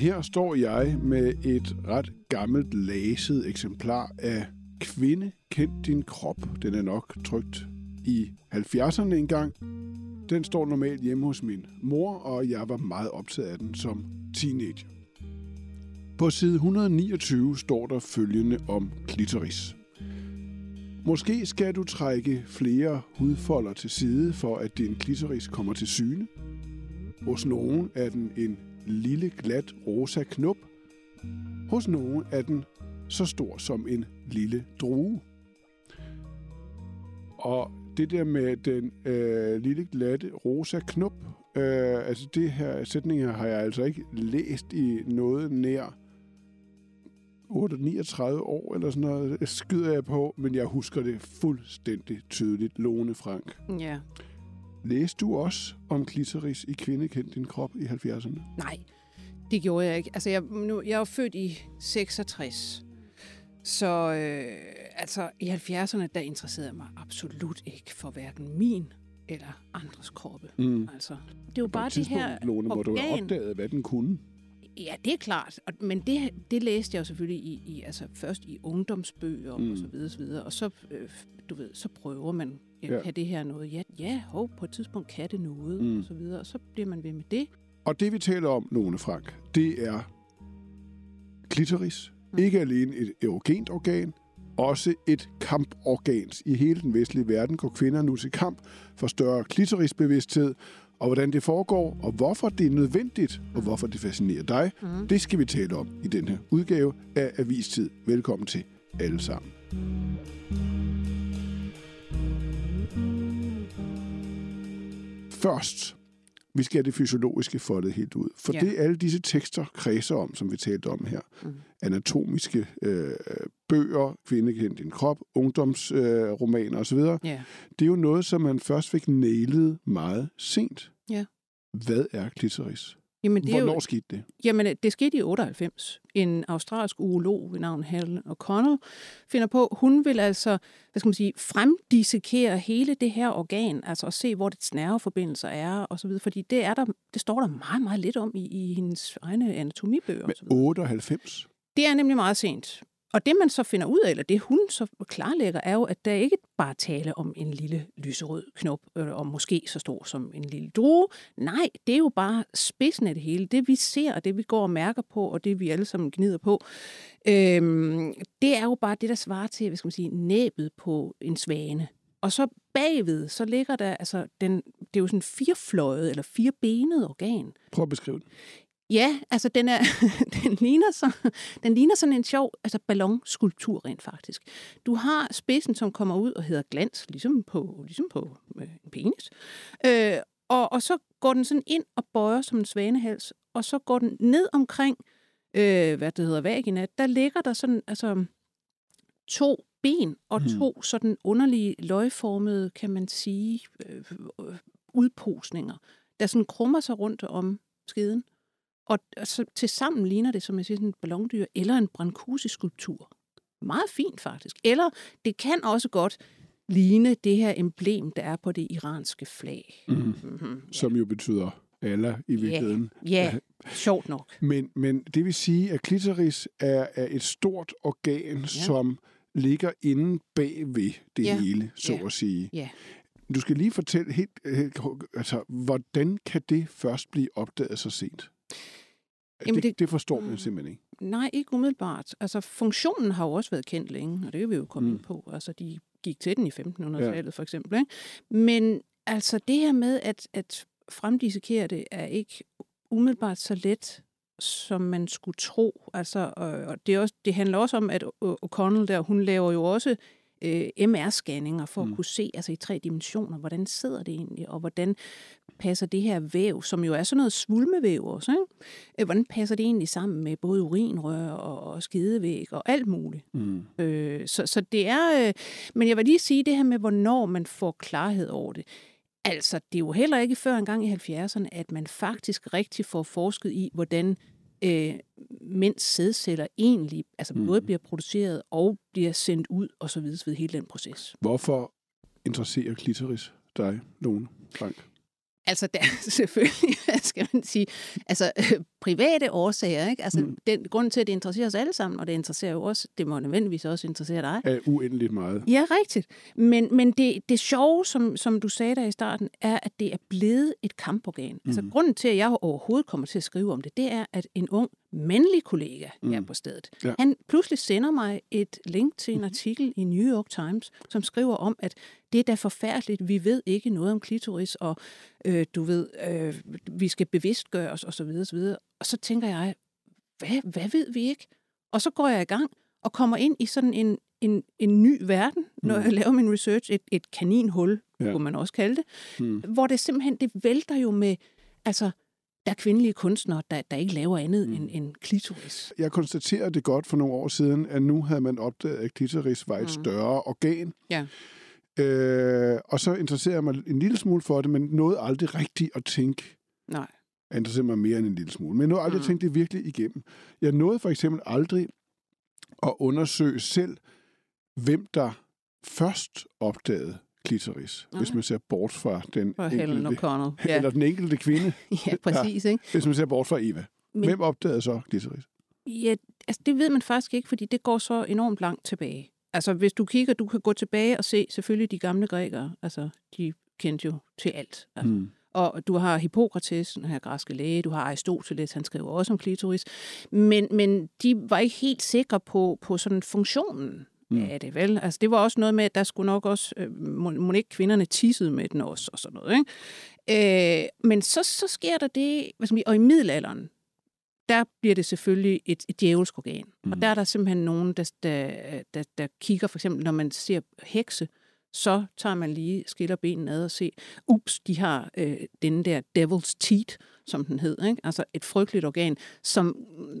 Her står jeg med et ret gammelt læset eksemplar af Kvinde, kend din krop. Den er nok trygt i 70'erne engang. Den står normalt hjemme hos min mor, og jeg var meget optaget af den som teenager. På side 129 står der følgende om klitoris. Måske skal du trække flere hudfolder til side, for at din klitoris kommer til syne. Hos nogen er den en lille, glat, rosa knop. Hos nogen er den så stor som en lille drue. Og det der med den øh, lille, glatte, rosa knop, øh, altså det her sætning her har jeg altså ikke læst i noget nær 39 år eller sådan noget, skyder jeg på, men jeg husker det fuldstændig tydeligt. Lone Frank. Ja. Læste du også om klitoris i Kvinde kendt din krop i 70'erne? Nej, det gjorde jeg ikke. Altså, jeg, nu, jeg er født i 66. Så øh, altså, i 70'erne, der interesserede jeg mig absolut ikke for hverken min eller andres kroppe. Mm. Altså, det er jo bare det her Lone, hvor du har organ. opdaget, hvad den kunne. Ja, det er klart. Og, men det, det læste jeg jo selvfølgelig i, i, altså først i ungdomsbøger Mm. mm. og så videre, så videre. Og så, øh, du ved, så prøver man, ja, kan det her noget? Ja, ja hov, på et tidspunkt kan det noget, Mm. mm. og så videre. Og så bliver man ved med det. Og det vi taler om, Lone Frank, det er klitoris. Mm. Ikke alene et erogent organ, også et kamporgan. I hele den vestlige verden går kvinder nu til kamp for større klitorisbevidsthed, og hvordan det foregår, og hvorfor det er nødvendigt, og hvorfor det fascinerer dig, Mm. det skal vi tale om i den her udgave af Avistid. Velkommen til alle sammen. Først, vi skal have det fysiologiske foldet helt ud. For Ja. det alle disse tekster kredser om, som vi talte om her. Mm. Anatomiske øh, bøger, kvinde kendt din krop, ungdomsromaner øh, osv. Ja. Det er jo noget, som man først fik nailet meget sent. Ja. Hvad er klitoris? Jamen, det Hvornår jo, skete det? Jamen, øh, det skete i 98. En australsk urolog ved navn Helen O'Connell finder på, hun vil altså, hvad skal man sige, fremdissekere hele det her organ, altså at se, hvor dets nerveforbindelser er, og så videre, fordi det, er der, det står der meget, meget lidt om i, i hendes egne anatomibøger. Med 98? Det er nemlig meget sent. Og det, man så finder ud af, eller det hun så klarlægger, er jo, at der ikke bare tale om en lille lyserød knop, øh, og måske så stor som en lille drue. Nej, det er jo bare spidsen af det hele. Det, vi ser, og det, vi går og mærker på, og det, vi alle sammen gnider på, øhm, det er jo bare det, der svarer til, hvad skal man sige, næbet på en svane. Og så bagved, så ligger der, altså, den, det er jo sådan en firefløjet eller firebenet organ. Prøv at beskrive det. Ja, altså den, er, den, ligner så, den ligner sådan en sjov altså ballonskulptur rent faktisk. Du har spidsen, som kommer ud og hedder glans, ligesom på, ligesom på øh, en penis. Øh, og, og så går den sådan ind og bøjer som en svanehals, og så går den ned omkring, øh, hvad det hedder, vagina. Der ligger der sådan, altså to ben og Mhm. to sådan underlige løgformede, kan man sige, øh, udposninger, der sådan krummer sig rundt om skeden. Og så til sammen ligner det, som jeg siger, sådan en ballondyr eller en brancusi-skulptur. Meget fint faktisk. Eller det kan også godt ligne det her emblem, der er på det iranske flag. Mm. Mm-hmm. Som jo betyder Allah i virkeligheden. Ja, sjovt nok. Men, men det vil sige, at klitoris er, er et stort organ, ja. som ligger inde bag ved det Ja. hele, så Ja. at sige. Ja. Du skal lige fortælle helt, helt altså, hvordan kan det først blive opdaget så sent? Jamen, det, det, forstår man Mm. simpelthen ikke. Nej, ikke umiddelbart. Altså, funktionen har jo også været kendt længe, og det kan vi jo komme Mm. ind på. Altså, de gik til den i 1500-tallet ja. for eksempel. Ikke? Men altså, det her med at, at fremdissekere det, er ikke umiddelbart så let, som man skulle tro. Altså, og det, er også, det handler også om, at O'Connell der, hun laver jo også øh, MR-scanninger for mm. at kunne se altså i tre dimensioner, hvordan sidder det egentlig, og hvordan passer det her væv, som jo er sådan noget svulmevæv også, ikke? Øh, hvordan passer det egentlig sammen med både urinrør og, og skidevæg og alt muligt. Mm. Øh, så, så det er, øh, men jeg vil lige sige det her med, hvornår man får klarhed over det. Altså, det er jo heller ikke før engang i 70'erne, at man faktisk rigtig får forsket i, hvordan øh, mænds sædceller egentlig altså mm. både bliver produceret og bliver sendt ud og så videre ved hele den proces. Hvorfor interesserer klitoris dig, Lone Frank? Altså, der er selvfølgelig, hvad skal man sige, altså øh, private årsager, ikke? Altså, mm. den grund til, at det interesserer os alle sammen, og det interesserer jo også, det må nødvendigvis også interessere dig. Er uendeligt meget. Ja, rigtigt. Men, men det, det sjove, som, som du sagde der i starten, er, at det er blevet et kamporgan. Mm. Altså, grunden til, at jeg overhovedet kommer til at skrive om det, det er, at en ung mandlig kollega mm. her på stedet, ja. han pludselig sender mig et link til en mm. artikel i New York Times, som skriver om, at det er da forfærdeligt, vi ved ikke noget om klitoris, og øh, du ved, øh, vi skal bevidstgøre os, osv. osv. Og så tænker jeg, hvad, hvad ved vi ikke? Og så går jeg i gang og kommer ind i sådan en, en, en ny verden, når mm. jeg laver min research, et, et kaninhul, ja. kunne man også kalde det, mm. hvor det simpelthen, det vælter jo med, altså, der er kvindelige kunstnere, der, der ikke laver andet mm. end, end klitoris. Jeg konstaterede det godt for nogle år siden, at nu havde man opdaget, at klitoris var et mm. større organ. Ja. Øh, og så interesserer jeg mig en lille smule for det, men nåede aldrig rigtigt at tænke. Nej. Jeg interesserer mig mere end en lille smule. Men jeg nåede aldrig mm. at tænke det virkelig igennem. Jeg nåede for eksempel aldrig at undersøge selv, hvem der først opdagede klitoris, okay. hvis man ser bort fra den for enkelte, ja. eller den enkelte kvinde. ja, præcis. Ikke? Hvis man ser bort fra Eva. Men, hvem opdagede så klitoris? Ja, altså det ved man faktisk ikke, fordi det går så enormt langt tilbage. Altså hvis du kigger, du kan gå tilbage og se selvfølgelig de gamle grækere, altså de kendte jo til alt. Altså. Mm. Og du har Hippokrates, den her græske læge, du har Aristoteles, han skriver også om klitoris. Men, men de var ikke helt sikre på, på sådan funktionen mm. af det, vel? Altså det var også noget med, at der skulle nok også, øh, må, ikke kvinderne tissede med den også, og sådan noget, ikke? Øh, men så, så sker der det, hvad skal man, og i middelalderen, der bliver det selvfølgelig et, et djævelsk organ. Mm. Og der er der simpelthen nogen, der, der, der, der kigger, for eksempel når man ser hekse, så tager man lige skiller benene ad og ser, ups, de har øh, den der devil's teeth, som den hedder. Ikke? Altså et frygteligt organ, som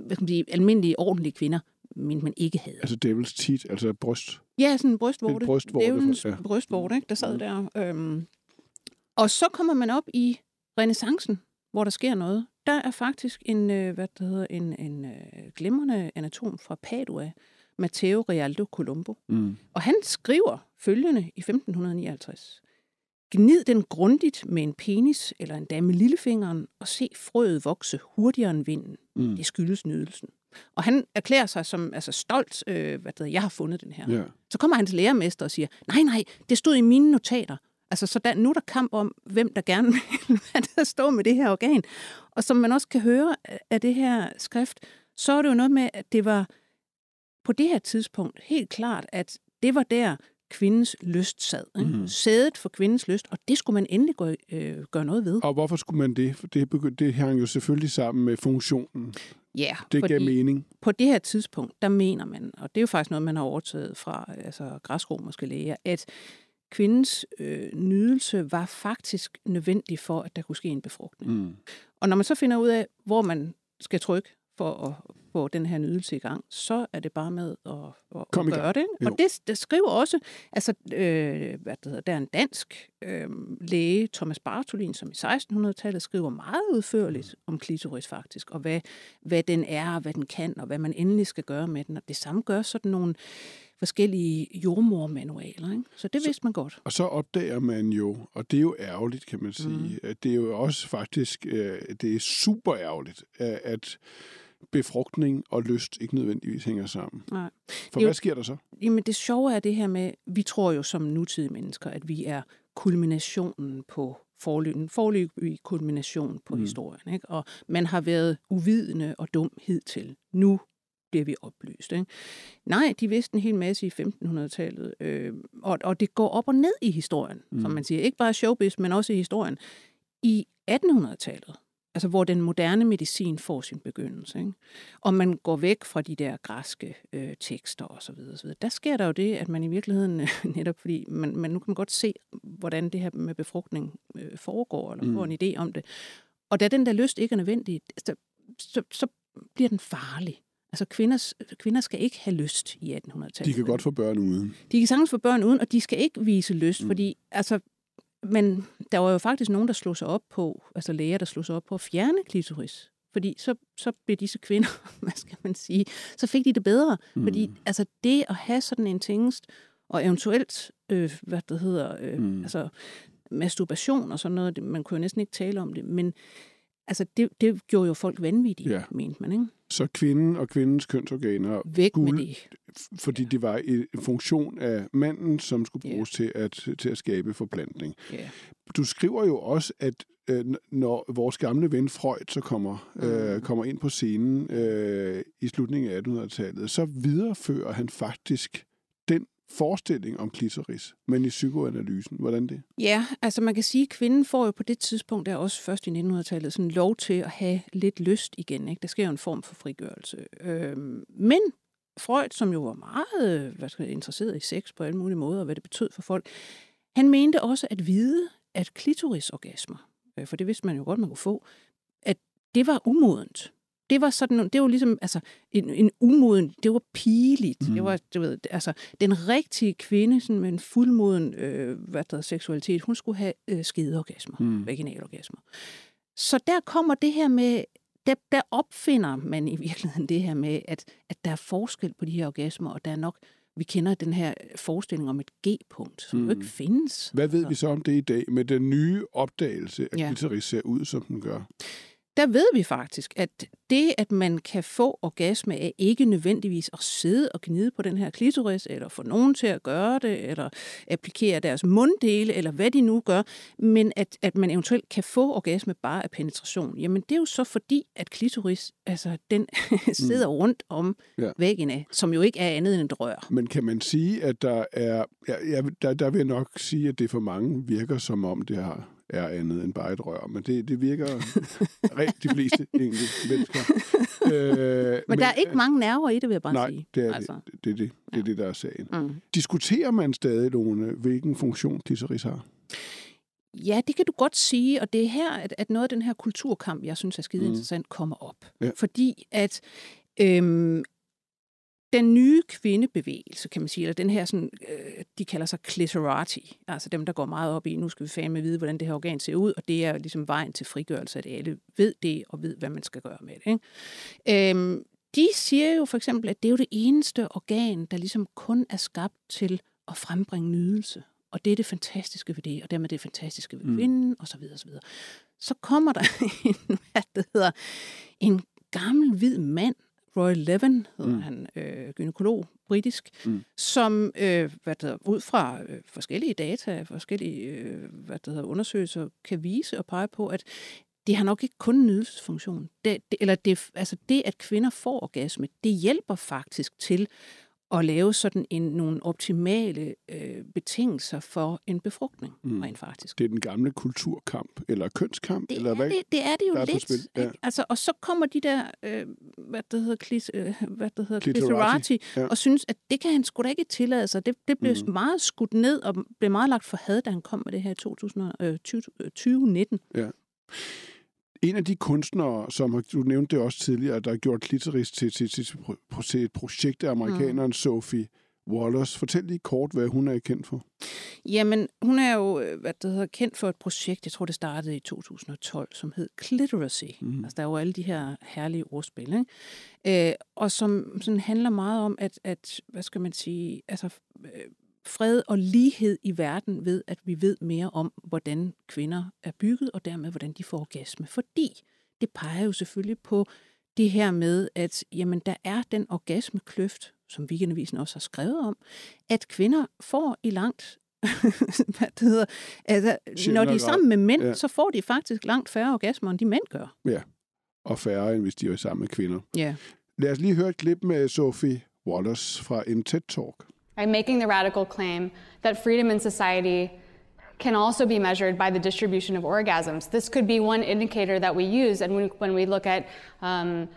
hvad skal man sige, almindelige, ordentlige kvinder men man ikke havde. Altså devil's teeth, altså bryst? Ja, sådan en brystvorte. En brystvorte. Dævelens ja. brystvorte, ikke? der sad der. Øhm. Og så kommer man op i renaissancen, hvor der sker noget. Der er faktisk en, øh, hvad det hedder, en, en øh, glimrende anatom fra Padua, Matteo Rialdo Colombo. Mm. Og han skriver følgende i 1559. Gnid den grundigt med en penis eller en dame lillefingeren og se frøet vokse hurtigere end vinden. Mm. Det skyldes nydelsen. Og han erklærer sig som altså stolt, øh, hvad det hedder, jeg har fundet den her. Yeah. Så kommer hans lærermester og siger, nej, nej, det stod i mine notater. Altså, så der, nu er der kamp om, hvem der gerne vil der stå med det her organ. Og som man også kan høre af det her skrift, så er det jo noget med, at det var på det her tidspunkt helt klart, at det var der, kvindens lyst sad. Ikke? Mm. Sædet for kvindens lyst, og det skulle man endelig gå, øh, gøre noget ved. Og hvorfor skulle man det? For det, det hang jo selvfølgelig sammen med funktionen. Ja, det gav mening. På det her tidspunkt, der mener man, og det er jo faktisk noget, man har overtaget fra altså, græsromerske læger, at kvindens øh, nydelse var faktisk nødvendig for, at der kunne ske en befrugtning. Mm. Og når man så finder ud af, hvor man skal trykke for at få den her nydelse i gang, så er det bare med at, at, at gøre det. Jo. Og det, det skriver også, altså, øh, hvad det hedder, der er en dansk øh, læge, Thomas Bartolin, som i 1600-tallet skriver meget udførligt om klitoris faktisk, og hvad, hvad den er, og hvad den kan, og hvad man endelig skal gøre med den. Og det samme gør sådan nogle forskellige jordmormanualer. Ikke? Så det vidste man godt. Og så opdager man jo, og det er jo ærgerligt, kan man sige, mm. at det er jo også faktisk, øh, det er super ærgerligt, at befrugtning og lyst ikke nødvendigvis hænger sammen. Nej. For jo, hvad sker der så? Jamen det sjove er det her med, vi tror jo som nutidige mennesker, at vi er kulminationen på forløben, forløbig kulmination på mm. historien. Ikke? Og man har været uvidende og dum hidtil. Nu bliver vi oplyst. Ikke? Nej, de vidste en hel masse i 1500-tallet, øh, og, og det går op og ned i historien, mm. som man siger. Ikke bare showbiz, men også i historien. I 1800-tallet, altså hvor den moderne medicin får sin begyndelse. Ikke? Og man går væk fra de der græske øh, tekster osv. osv. Der sker der jo det, at man i virkeligheden, netop fordi man, man nu kan man godt se, hvordan det her med befrugtning øh, foregår, eller mm. får en idé om det. Og da den der lyst ikke er nødvendig, så, så, så bliver den farlig. Altså kvinders, kvinder skal ikke have lyst i 1800-tallet. De kan godt få børn uden. De kan sagtens få børn uden, og de skal ikke vise lyst, mm. fordi altså, men der var jo faktisk nogen, der slog sig op på, altså læger, der slog sig op på at fjerne klitoris. Fordi så, så blev disse kvinder, hvad skal man sige, så fik de det bedre. Mm. Fordi altså det at have sådan en tingest, og eventuelt, øh, hvad det hedder, øh, mm. altså masturbation og sådan noget, man kunne jo næsten ikke tale om det, men altså det, det gjorde jo folk vanvittige, ja. mente man, ikke? Så kvinden og kvindens kønsorganer Væk skulle, med det. fordi det var en funktion af manden, som skulle bruges yeah. til, at, til at skabe forplantning. Yeah. Du skriver jo også, at øh, når vores gamle ven Freud så kommer, mm. øh, kommer ind på scenen øh, i slutningen af 1800-tallet, så viderefører han faktisk forestilling om klitoris, men i psykoanalysen. Hvordan det? Ja, altså man kan sige, at kvinden får jo på det tidspunkt, der også først i 1900-tallet, sådan lov til at have lidt lyst igen. Ikke? Der sker jo en form for frigørelse. Øhm, men Freud, som jo var meget hvad skal jeg, interesseret i sex på alle mulige måder, og hvad det betød for folk, han mente også at vide, at klitorisorgasmer, øh, for det vidste man jo godt, man kunne få, at det var umodent det var sådan, det var ligesom altså, en, en umoden, det var pigeligt. Mm. Det var, du ved, altså, den rigtige kvinde sådan med en fuldmoden øh, hvad der, seksualitet, hun skulle have øh, skedeorgasmer, mm. vaginalorgasmer. Så der kommer det her med, der, der opfinder man i virkeligheden det her med, at, at der er forskel på de her orgasmer, og der er nok, vi kender den her forestilling om et G-punkt, som mm. jo ikke findes. Hvad ved så. vi så om det i dag, med den nye opdagelse, at ja. klitoris ser ud, som den gør? Der ved vi faktisk, at det, at man kan få orgasme, er ikke nødvendigvis at sidde og gnide på den her klitoris, eller få nogen til at gøre det, eller applikere deres munddele, eller hvad de nu gør, men at, at man eventuelt kan få orgasme bare af penetration. Jamen, det er jo så fordi, at klitoris, altså, den sidder mm. rundt om ja. væggene, som jo ikke er andet end et rør. Men kan man sige, at der er, ja, ja, der, der vil jeg nok sige, at det for mange virker som om, det har er andet end bare et rør. Men det, det virker rigtig de fleste egentlig mennesker. Øh, men, men der er ikke mange nerver i det, vil jeg bare nej, sige. det er altså. det. Det er det, det, er det, der er sagen. Mm. Diskuterer man stadig, Lone, hvilken funktion klitoris har? Ja, det kan du godt sige, og det er her, at, at noget af den her kulturkamp, jeg synes er skide mm. interessant, kommer op. Ja. Fordi at øhm, den nye kvindebevægelse, kan man sige, eller den her, sådan, øh, de kalder sig clitorati, altså dem, der går meget op i, nu skal vi fandme vide, hvordan det her organ ser ud, og det er ligesom vejen til frigørelse, at alle ved det, og ved, hvad man skal gøre med det. Ikke? Øhm, de siger jo for eksempel, at det er jo det eneste organ, der ligesom kun er skabt til at frembringe nydelse. Og det er det fantastiske ved det, og dermed det fantastiske ved mm. kvinden, og så videre, og så videre. Så kommer der en, hvad det hedder, en gammel hvid mand, Roy Levin, hedder mm. han, øh, gynekolog, britisk, mm. som øh, hvad det hedder, ud fra øh, forskellige data, forskellige øh, hvad det hedder, undersøgelser, kan vise og pege på, at det har nok ikke kun en nydelsesfunktion. Det, det, eller det, altså det, at kvinder får orgasme, det hjælper faktisk til at lave sådan en, nogle optimale øh, betingelser for en befrugtning, mm. rent faktisk. Det er den gamle kulturkamp, eller kønskamp, det eller hvad? Det, det er det jo lidt. Ja. Altså, og så kommer de der, øh, hvad det hedder, klis, øh, hvad det hedder, clitorati, ja. og synes, at det kan han sgu da ikke tillade sig. Det, det blev mm. meget skudt ned, og blev meget lagt for had, da han kom med det her i 2020, 2019. Ja. En af de kunstnere, som du nævnte det også tidligere, der har gjort klitoris til, til, til, til et projekt af amerikaneren mm. Sophie Wallace. Fortæl lige kort, hvad hun er kendt for. Jamen, hun er jo øh, hvad det hedder, kendt for et projekt, jeg tror, det startede i 2012, som hed Cliteracy. Mm. Altså, der er jo alle de her herlige ordspil, ikke? Øh, og som sådan handler meget om, at, at hvad skal man sige, altså, øh, fred og lighed i verden ved, at vi ved mere om, hvordan kvinder er bygget, og dermed, hvordan de får orgasme. Fordi det peger jo selvfølgelig på det her med, at jamen, der er den orgasmekløft, som Weekendavisen også har skrevet om, at kvinder får i langt hvad det hedder, altså, når de er sammen med mænd, ja. så får de faktisk langt færre orgasmer, end de mænd gør. Ja, og færre, end hvis de er sammen med kvinder. Ja. Lad os lige høre et klip med Sophie Wallace fra en TED-talk. I'm making the radical claim that freedom in society can also be measured by the distribution of orgasms. This could be one indicator that we use, and when, when we look at um,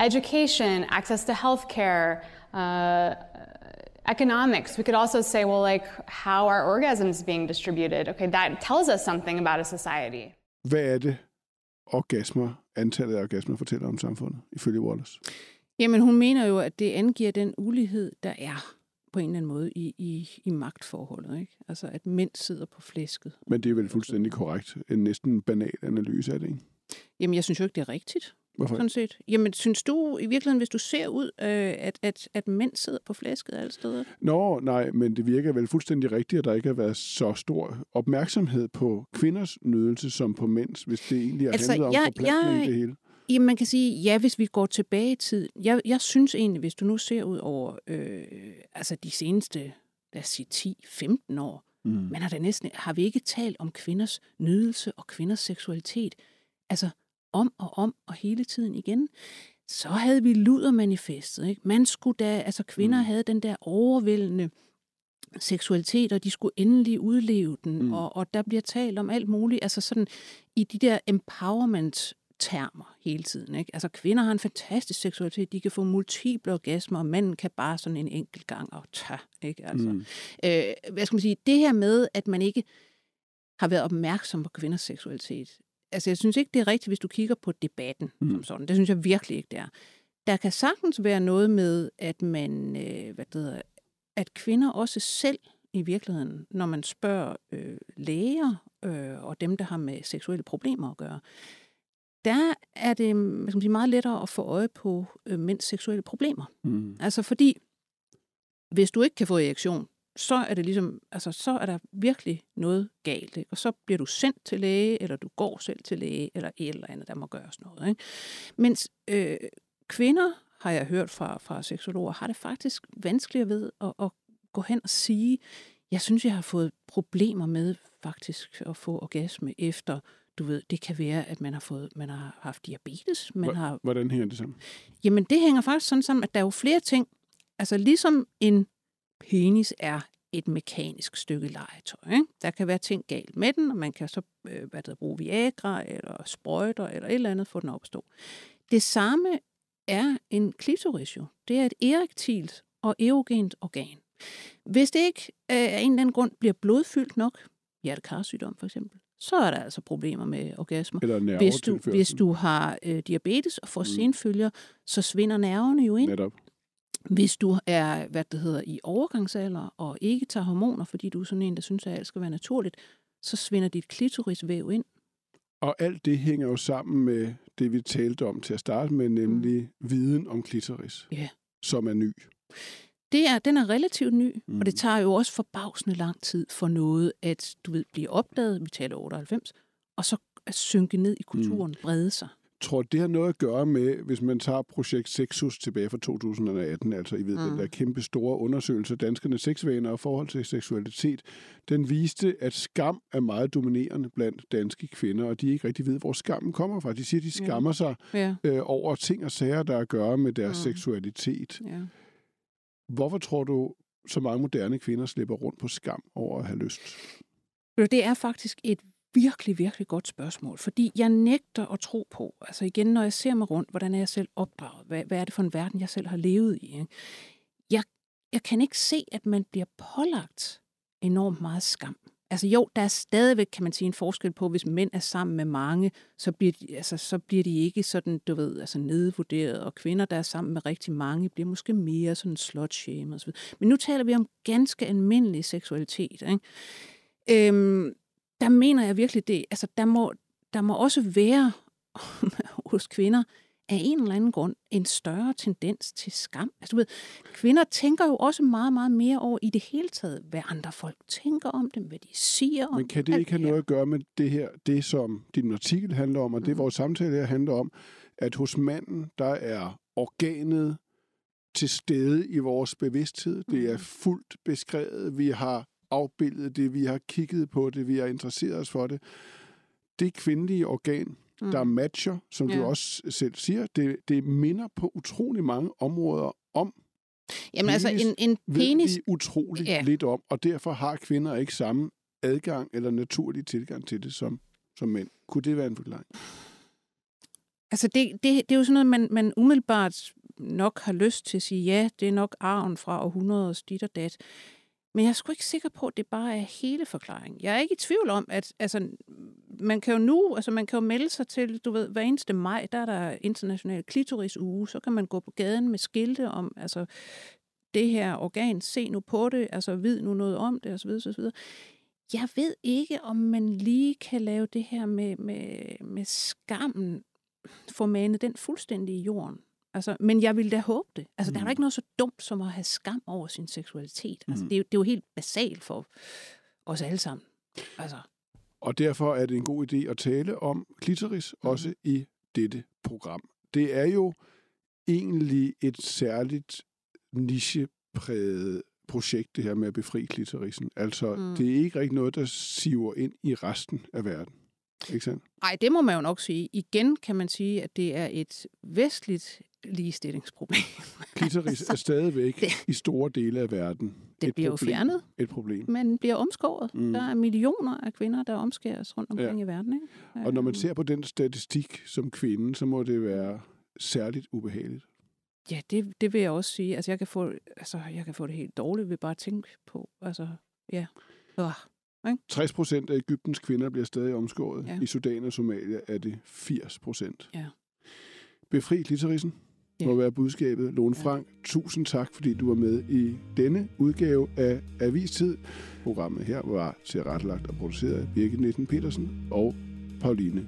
education, access to healthcare, uh, economics, we could also say, well, like, how are orgasms being distributed? Okay, that tells us something about a society. Hvad er det, orgasmer, antallet af orgasmer fortæller om samfundet, ifølge Wallace? Jamen, hun mener jo, at det angiver den ulighed, der er på en eller anden måde i, i, i magtforholdet. Ikke? Altså, at mænd sidder på flæsket. Men det er vel fuldstændig korrekt. En næsten banal analyse af det, ikke? Jamen, jeg synes jo ikke, det er rigtigt. Hvorfor? Sådan set. Jamen, synes du i virkeligheden, hvis du ser ud, øh, at, at, at mænd sidder på flæsket alle steder? Nå, nej, men det virker vel fuldstændig rigtigt, at der ikke har været så stor opmærksomhed på kvinders nydelse som på mænds, hvis det egentlig har Altså, handlet om jeg- forplantning jeg- det hele. Jamen, man kan sige, ja, hvis vi går tilbage i tid. Jeg, jeg synes egentlig, hvis du nu ser ud over øh, altså de seneste, lad os sige, 10-15 år, Mm. men har, der næsten, har vi ikke talt om kvinders nydelse og kvinders seksualitet? Altså om og om og hele tiden igen. Så havde vi ludermanifestet. Ikke? Man skulle da, altså kvinder Mm. havde den der overvældende seksualitet, og de skulle endelig udleve den, mm. og, og der bliver talt om alt muligt, altså sådan i de der empowerment termer hele tiden. Ikke? Altså kvinder har en fantastisk seksualitet, de kan få multiple orgasmer, og manden kan bare sådan en enkelt gang og tage. Ikke? Altså, Mm. øh, hvad skal man sige, det her med, at man ikke har været opmærksom på kvinders seksualitet. Altså jeg synes ikke, det er rigtigt, hvis du kigger på debatten mm. som sådan. Det synes jeg virkelig ikke, det er. Der kan sagtens være noget med, at man, øh, hvad det hedder, at kvinder også selv i virkeligheden, når man spørger øh, læger øh, og dem, der har med seksuelle problemer at gøre, der er det hvad skal man sige, meget lettere at få øje på øh, mænds seksuelle problemer. Mm. Altså fordi, hvis du ikke kan få erektion, så er det ligesom, altså så er der virkelig noget galt, ikke? og så bliver du sendt til læge, eller du går selv til læge, eller et eller andet, der må gøres noget. Ikke? Mens øh, kvinder, har jeg hørt fra, fra seksologer, har det faktisk vanskeligere ved at, at gå hen og sige, jeg synes, jeg har fået problemer med faktisk at få orgasme efter, du ved, det kan være, at man har, fået, man har haft diabetes, man har Hvordan hænger det sammen? Jamen, det hænger faktisk sådan sammen, at der er jo flere ting. Altså, ligesom en penis er et mekanisk stykke legetøj. Ikke? Der kan være ting galt med den, og man kan så øh, hvad hedder, bruge Viagra eller sprøjter eller et eller andet for den at opstå. Det samme er en klitoris jo. Det er et erektilt og erogent organ. Hvis det ikke øh, af en eller anden grund bliver blodfyldt nok, hjertekarsygdom for eksempel, så er der altså problemer med orgasmer. Eller Hvis du, hvis du har øh, diabetes og får Mm. senfølger, så svinder nerverne jo ind. Netop. Hvis du er, hvad det hedder, i overgangsalder og ikke tager hormoner, fordi du er sådan en, der synes, at alt skal være naturligt, så svinder dit klitorisvæv ind. Og alt det hænger jo sammen med det, vi talte om til at starte med, nemlig mm. viden om klitoris, Ja. som er ny. Det er, den er relativt ny, Mm. mm. og det tager jo også forbavsende lang tid for noget at, du ved, blive opdaget, vi taler 98, og så at synke ned i kulturen, mm. brede sig. Tror det har noget at gøre med, hvis man tager projekt Sexus tilbage fra 2018, altså I ved, mm. den Mm. der kæmpe store undersøgelse af danskernes sexvaner og forhold til seksualitet, den viste, at skam er meget dominerende blandt danske kvinder, og de ikke rigtig ved, hvor skammen kommer fra. De siger, de Ja. skammer sig Ja, øh, over ting og sager, der har at gøre med deres Mm. seksualitet. ja. Hvorfor tror du, så mange moderne kvinder slipper rundt på skam over at have lyst? Øh, det er faktisk et virkelig, virkelig godt spørgsmål, fordi jeg nægter at tro på, altså igen, når jeg ser mig rundt, hvordan er jeg selv opdraget, hvad, hvad er det for en verden, jeg selv har levet i. Ikke? Jeg, jeg kan ikke se, at man bliver pålagt enormt meget skam. Altså jo, der er stadigvæk, kan man sige, en forskel på, hvis mænd er sammen med mange, så bliver de, altså, så bliver de ikke sådan, du ved, altså nedvurderet, og kvinder, der er sammen med rigtig mange, bliver måske mere sådan slut shame og så videre. Men nu taler vi om ganske almindelig seksualitet, ikke? Øhm, der mener jeg virkelig det, altså der må, der må også være hos kvinder af en eller anden grund en større tendens til skam. Altså, du ved, kvinder tænker jo også meget, meget mere over i det hele taget, hvad andre folk tænker om dem, hvad de siger om Men kan det ikke have noget at gøre med det her, det som din artikel handler om, og det Mhm. vores samtale her handler om, at hos manden, der er organet til stede i vores bevidsthed. Det er Mhm. fuldt beskrevet. Vi har afbildet det, vi har kigget på det, vi har interesseret os for det. Det kvindelige organ, mm. der matcher, som ja. du også selv siger, det, det minder på utrolig mange områder om, Jamen altså, penis en, en ved penis... vi utrolig ja. Lidt om, og derfor har kvinder ikke samme adgang eller naturlig tilgang til det som, som mænd. Kunne det være en forklaring? Altså, det, det, det er jo sådan noget, man, man umiddelbart nok har lyst til at sige, ja, det er nok arven fra århundredets dit og dat. Men jeg er sgu ikke sikker på, at det bare er hele forklaringen. Jeg er ikke i tvivl om, at altså, man kan jo nu, altså man kan jo melde sig til, du ved, hver eneste maj, der er der international klitorisuge, så kan man gå på gaden med skilte om, altså det her organ, se nu på det, altså vid nu noget om det, osv. osv. Jeg ved ikke, om man lige kan lave det her med, med, med skammen, få manet den fuldstændig i jorden. Altså, men jeg vil da håbe det. Altså, mm. der er jo ikke noget så dumt som at have skam over sin seksualitet. Altså, mm. det, er jo, det er jo helt basalt for os alle sammen. Altså. Og derfor er det en god idé at tale om klitoris mm. også i dette program. Det er jo egentlig et særligt nichepræget projekt, det her med at befri klitorisen. Altså, mm. det er ikke rigtig noget, der siver ind i resten af verden. Ikke sandt? Nej, det må man jo nok sige. Igen kan man sige, at det er et vestligt ligestillingsproblem. Klitoris altså, er stadigvæk det, i store dele af verden. Det et bliver problem, jo fjernet. Et problem. Men bliver omskåret. Mm. Der er millioner af kvinder, der omskæres rundt omkring ja. i verden. Ikke? Og når man ser på den statistik som kvinde, så må det være særligt ubehageligt. Ja, det, det vil jeg også sige. Altså jeg, kan få, altså, jeg kan få det helt dårligt ved bare at tænke på. Altså, ja. Øh. 60 procent af Ægyptens kvinder bliver stadig omskåret. Ja. I Sudan og Somalia er det 80 procent. Ja. Befri klitorisen ja. må være budskabet. Lone ja. Frank, tusind tak, fordi du var med i denne udgave af Avistid. Programmet her var tilrettelagt og produceret af Birgit Nissen Petersen og Pauline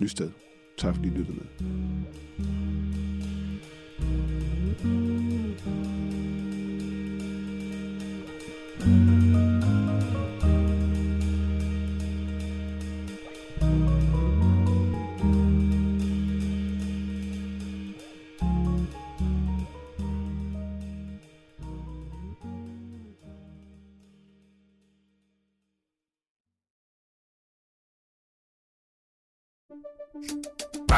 Nysted. Tak fordi I lyttede med.